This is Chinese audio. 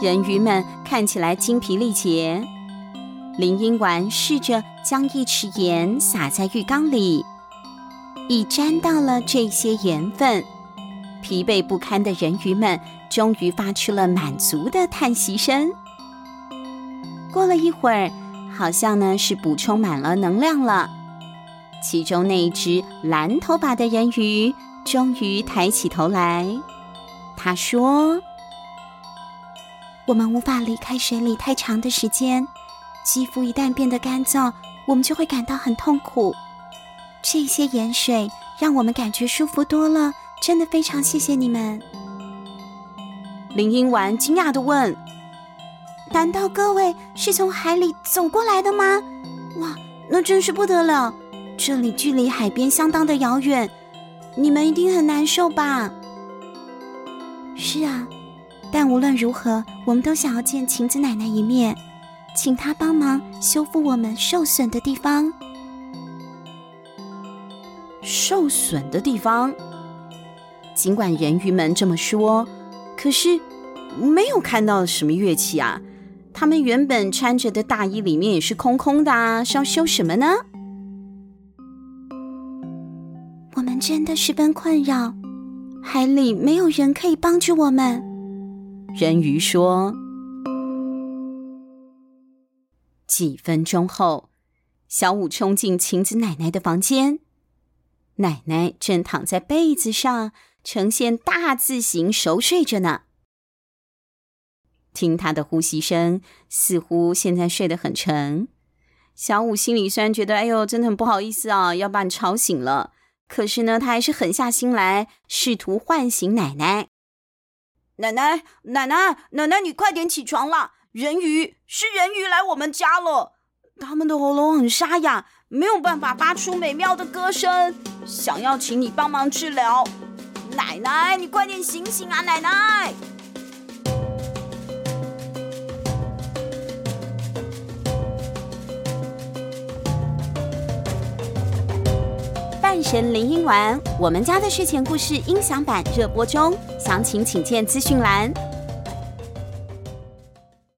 人鱼们看起来精疲力竭。林英丸试着将一匙盐撒在浴缸里，一沾到了这些盐分，疲惫不堪的人鱼们终于发出了满足的叹息声。过了一会儿，好像呢是补充满了能量了。其中那一只蓝头发的人鱼终于抬起头来，他说：“我们无法离开水里太长的时间，肌肤一旦变得干燥，我们就会感到很痛苦。这些盐水让我们感觉舒服多了，真的非常谢谢你们。”林英丸惊讶地问：“难道各位是从海里走过来的吗？哇，那真是不得了！”这里距离海边相当的遥远，你们一定很难受吧？是啊，但无论如何，我们都想要见晴子奶奶一面，请她帮忙修复我们受损的地方。受损的地方？尽管人鱼们这么说，可是没有看到什么乐器啊。他们原本穿着的大衣里面也是空空的啊，是要修什么呢？我们真的十分困扰，海里没有人可以帮助我们。人鱼说。几分钟后，小五冲进晴子奶奶的房间，奶奶正躺在被子上，呈现大字形熟睡着呢。听她的呼吸声，似乎现在睡得很沉。小五心里虽然觉得，哎呦，真的很不好意思啊，要把你吵醒了。可是呢，他还是狠下心来，试图唤醒奶奶。奶奶，奶奶，奶奶，你快点起床啦！人鱼是人鱼来我们家了，他们的喉咙很沙哑，没有办法发出美妙的歌声，想要请你帮忙治疗。奶奶，你快点醒醒啊，奶奶！半神林英丸，我们家的睡前故事音响版热播中，详情请见资讯栏。